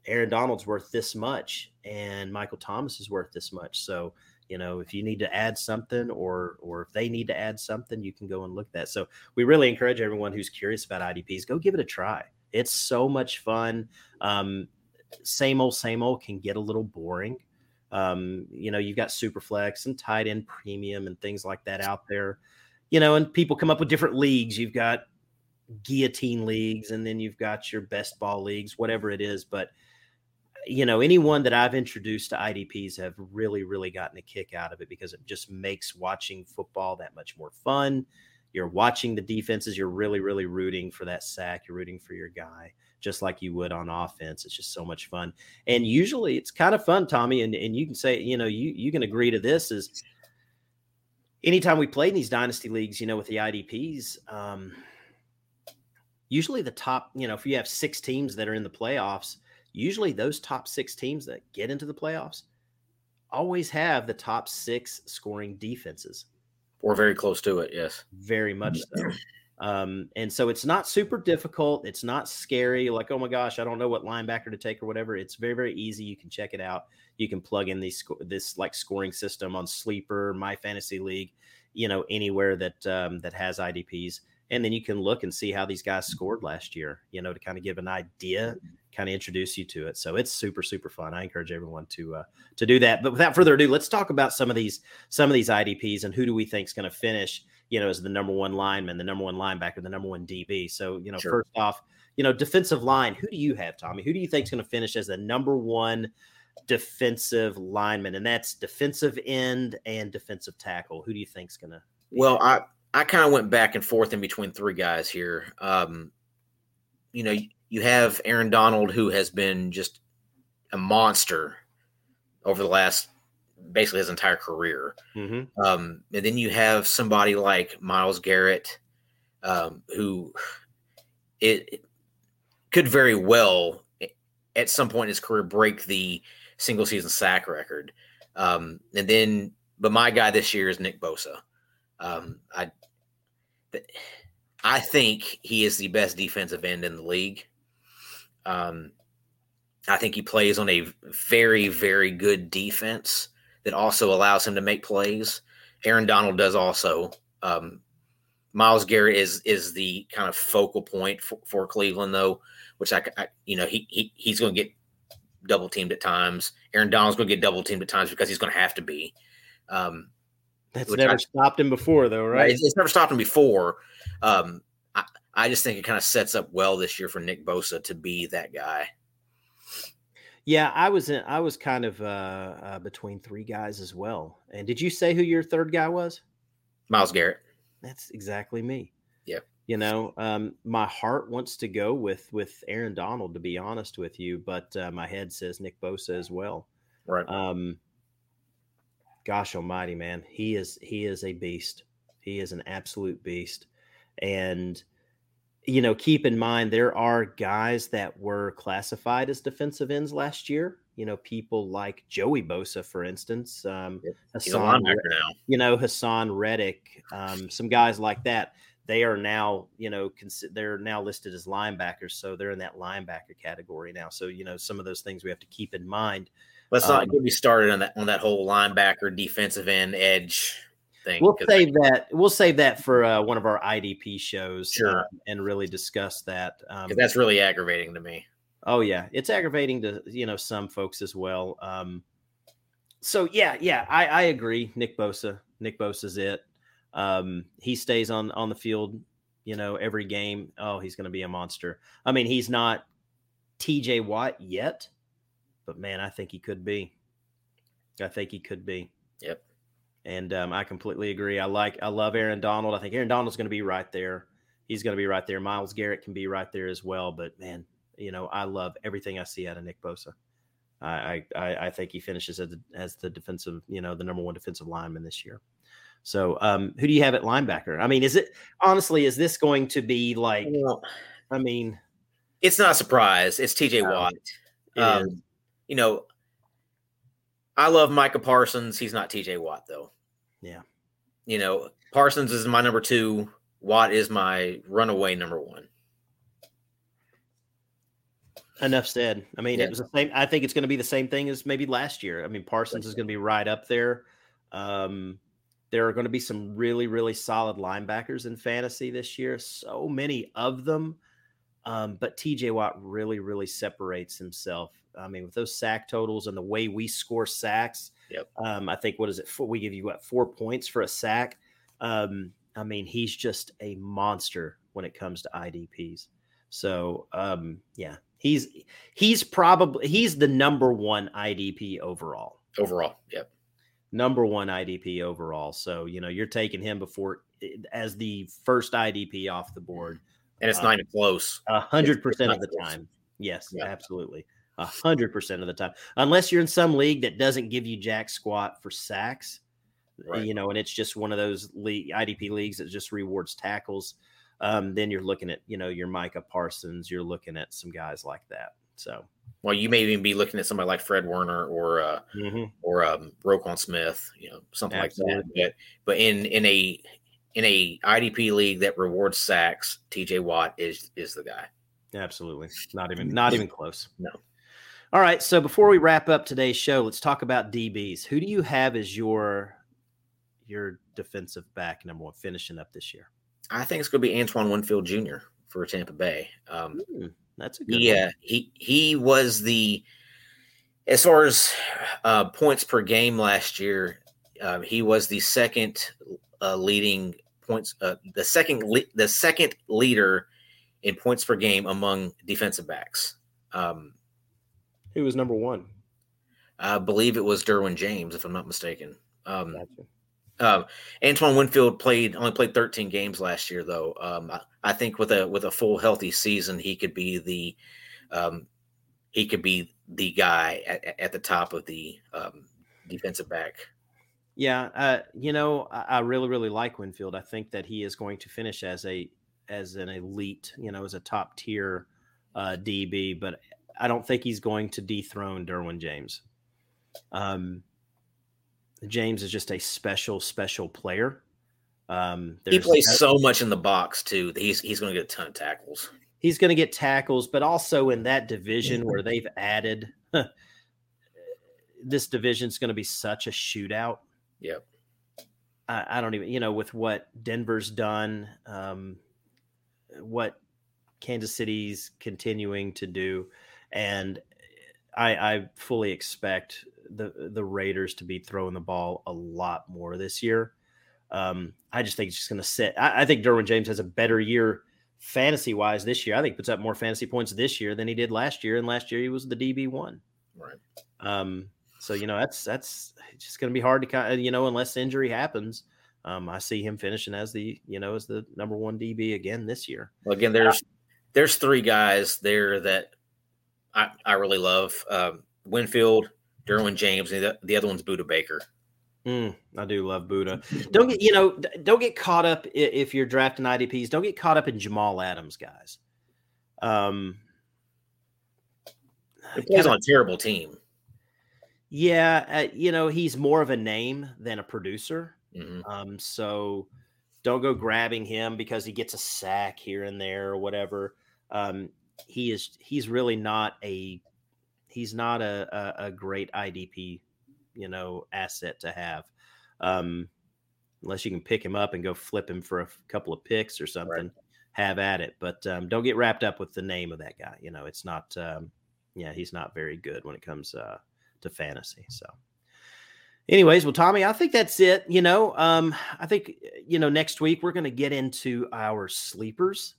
Aaron Donald's worth this much and Michael Thomas is worth this much. So, you know, if you need to add something or or if they need to add something, you can go and look at that. So we really encourage everyone who's curious about IDPs, go give it a try. It's so much fun. Um, same old, same old can get a little boring. Um, you know, you've got Superflex and tight end premium and things like that out there. You know, and people come up with different leagues. You've got guillotine leagues and then you've got your best ball leagues whatever it is but you know anyone that i've introduced to idps have really really gotten a kick out of it because it just makes watching football that much more fun. You're watching the defenses you're really really rooting for that sack you're rooting for your guy just like you would on offense. It's just so much fun. And usually it's kind of fun tommy and, and you can say you know you you can agree to this is anytime we play in these dynasty leagues you know with the idps um, usually the top, you know, if you have six teams that are in the playoffs, usually those top six teams that get into the playoffs always have the top six scoring defenses. Or very close to it, yes. Very much so. Um, and so it's not super difficult. It's not scary. Like, oh my gosh, I don't know what linebacker to take or whatever. It's very, very easy. You can check it out. You can plug in these this like scoring system on Sleeper, My Fantasy League, you know, anywhere that um, that has IDPs, and then you can look and see how these guys scored last year you know to kind of give an idea kind of introduce you to it. So it's super super fun. I encourage everyone to uh, to do that. But without further ado let's talk about some of these some of these idps and who do we think is going to finish you know as the number one lineman the number one linebacker the number one db so you know sure. first off you know defensive line who do you have tommy? Who do you think is going to finish as the number one defensive lineman? And that's defensive end and defensive tackle. Who do you think is going to well i I kind of went back and forth in between three guys here. Um, you know, you have Aaron Donald, who has been just a monster over the last basically his entire career. Mm-hmm. Um, and then you have somebody like Myles Garrett, um, who it, it, could very well at some point in his career break the single season sack record. Um, and then, but my guy this year is Nick Bosa. Um, I I think he is the best defensive end in the league. Um, I think he plays on a very, very good defense that also allows him to make plays. Aaron Donald does also. Um, Myles Garrett is is the kind of focal point for, for Cleveland, though, which I, I, you know he, he he's going to get double teamed at times. Aaron Donald's going to get double teamed at times because he's going to have to be. Um, That's never I, stopped him before, though, right? It's, it's never stopped him before. Um, I, I just think it kind of sets up well this year for Nick Bosa to be that guy. Yeah, I was in, I was kind of uh, uh, between three guys as well. And did you say who your third guy was? Myles Garrett. That's exactly me. Yeah. You know, um, my heart wants to go with with Aaron Donald, to be honest with you, but uh, my head says Nick Bosa as well. Right. Um, gosh Almighty, man, he is he is a beast. He is an absolute beast, and you know, keep in mind there are guys that were classified as defensive ends last year. You know, people like Joey Bosa, for instance. Um, now. You know, Haason Reddick, um, some guys like that. They are now, you know, cons- they're now listed as linebackers, so they're in that linebacker category now. So, you know, some of those things we have to keep in mind. Let's not um, get me started on that on that whole linebacker, defensive end, edge thing. We'll save I, that. We'll save that for uh, one of our IDP shows, sure, uh, and really discuss that. Um, that's really aggravating to me. Oh yeah, it's aggravating to you know some folks as well. Um, so yeah, yeah, I, I agree. Nick Bosa, Nick Bosa's it. Um, he stays on on the field, you know, every game. Oh, he's going to be a monster. I mean, he's not T.J. Watt yet, but man, I think he could be. I think he could be. Yep. And um, I completely agree. I like, I love Aaron Donald. I think Aaron Donald's going to be right there. He's going to be right there. Myles Garrett can be right there as well. But man, you know, I love everything I see out of Nick Bosa. I I, I think he finishes as the, as the defensive, you know, the number one defensive lineman this year. So, um, who do you have at linebacker? I mean, is it honestly, is this going to be like, well, I mean, it's not a surprise. It's TJ Watt. Um, you know, I love Micah Parsons. He's not TJ Watt though. Yeah. You know, Parsons is my number two. Watt is my runaway number one. Enough said. I mean, yeah. it was the same. I think it's going to be the same thing as maybe last year. I mean, Parsons is going to be right up there. Um, there are going to be some really, really solid linebackers in fantasy this year. So many of them. Um, but TJ Watt really, really separates himself. I mean, with those sack totals and the way we score sacks, Yep. Um, I think what is it? For, we give you what four points for a sack. Um, I mean, he's just a monster when it comes to IDPs. So um, yeah, he's he's probably he's the number one IDP overall. Overall, yep. Number one IDP overall. So you know you're taking him before as the first IDP off the board, and it's uh, not even close. A hundred percent of the close. time. Yes, yeah. absolutely a hundred percent of the time, unless you're in some league that doesn't give you jack squat for sacks, right. you know, and it's just one of those league, IDP leagues that just rewards tackles. Um, then you're looking at, you know, your Micah Parsons, you're looking at some guys like that. So, well, you may even be looking at somebody like Fred Warner or uh, mm-hmm. or um, Roquan Smith, you know, something Absolutely. like that. But but in in a in a IDP league that rewards sacks, TJ Watt is is the guy. Absolutely, not even not even close. No. All right. So before we wrap up today's show, let's talk about DBs. Who do you have as your your defensive back number one finishing up this year? I think it's going to be Antoine Winfield Jr. for Tampa Bay. Um, that's a good. Yeah, one. he he was the as far as uh, points per game last year. Uh, he was the second uh, leading points, uh, the second le- the second leader in points per game among defensive backs. Um, who was number one? I believe it was Derwin James, if I'm not mistaken. Um, gotcha. Um, Antoine Winfield played only played 13 games last year, though. Um, I, I, think with a with a full healthy season, he could be the um, he could be the guy at, at the top of the um, defensive back. Yeah, uh, you know, I, I, really really like Winfield. I think that he is going to finish as a as an elite, you know, as a top tier uh, DB. But I don't think he's going to dethrone Derwin James. Um, James is just a special, special player. Um, he plays so much in the box too. He's he's going to get a ton of tackles. He's going to get tackles, but also in that division where they've added, this division is going to be such a shootout. Yep. I, I, don't even, you know, with what Denver's done, um, what Kansas City's continuing to do, and I, I fully expect the the Raiders to be throwing the ball a lot more this year. Um, I just think it's just going to sit. I, I, think Derwin James has a better year fantasy wise this year. I think puts up more fantasy points this year than he did last year, and last year he was the DB one. Right. Um, so you know that's that's just going to be hard to kind of you know unless injury happens. Um, I see him finishing as the you know as the number one DB again this year. Well, again, there's uh, there's three guys there that I I really love. Um, Winfield, Derwin James, and the, the other one's Budda Baker. Mm, I do love Budda. Don't get you know don't get caught up if you're drafting IDPs. Don't get caught up in Jamal Adams, guys. Um, he plays on a terrible team. Yeah, uh, you know he's more of a name than a producer. Mm-hmm. Um, so don't go grabbing him because he gets a sack here and there or whatever. Um, he is he's really not a he's not a, a, a great IDP, you know, asset to have. Um, unless you can pick him up and go flip him for a couple of picks or something, right. have at it. But um, don't get wrapped up with the name of that guy. You know, it's not. Um, yeah, he's not very good when it comes uh, to fantasy. So anyways well tommy i think that's it you know um i think you know next week we're going to get into our sleepers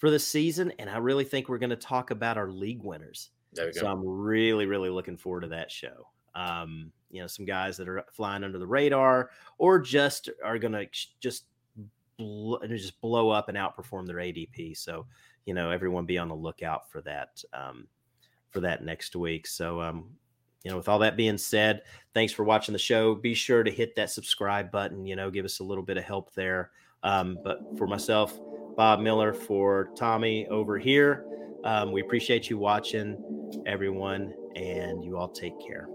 for the season and i really think we're going to talk about our league winners. So i'm really really looking forward to that show. Um you know some guys that are flying under the radar or just are going to just bl- just blow up and outperform their adp so you know everyone be on the lookout for that um for that next week. So um you know, with all that being said, thanks for watching the show. Be sure to hit that subscribe button, you know, give us a little bit of help there. Um, but for myself, Bob Miller, for Tommy over here, um, we appreciate you watching, everyone, and you all take care.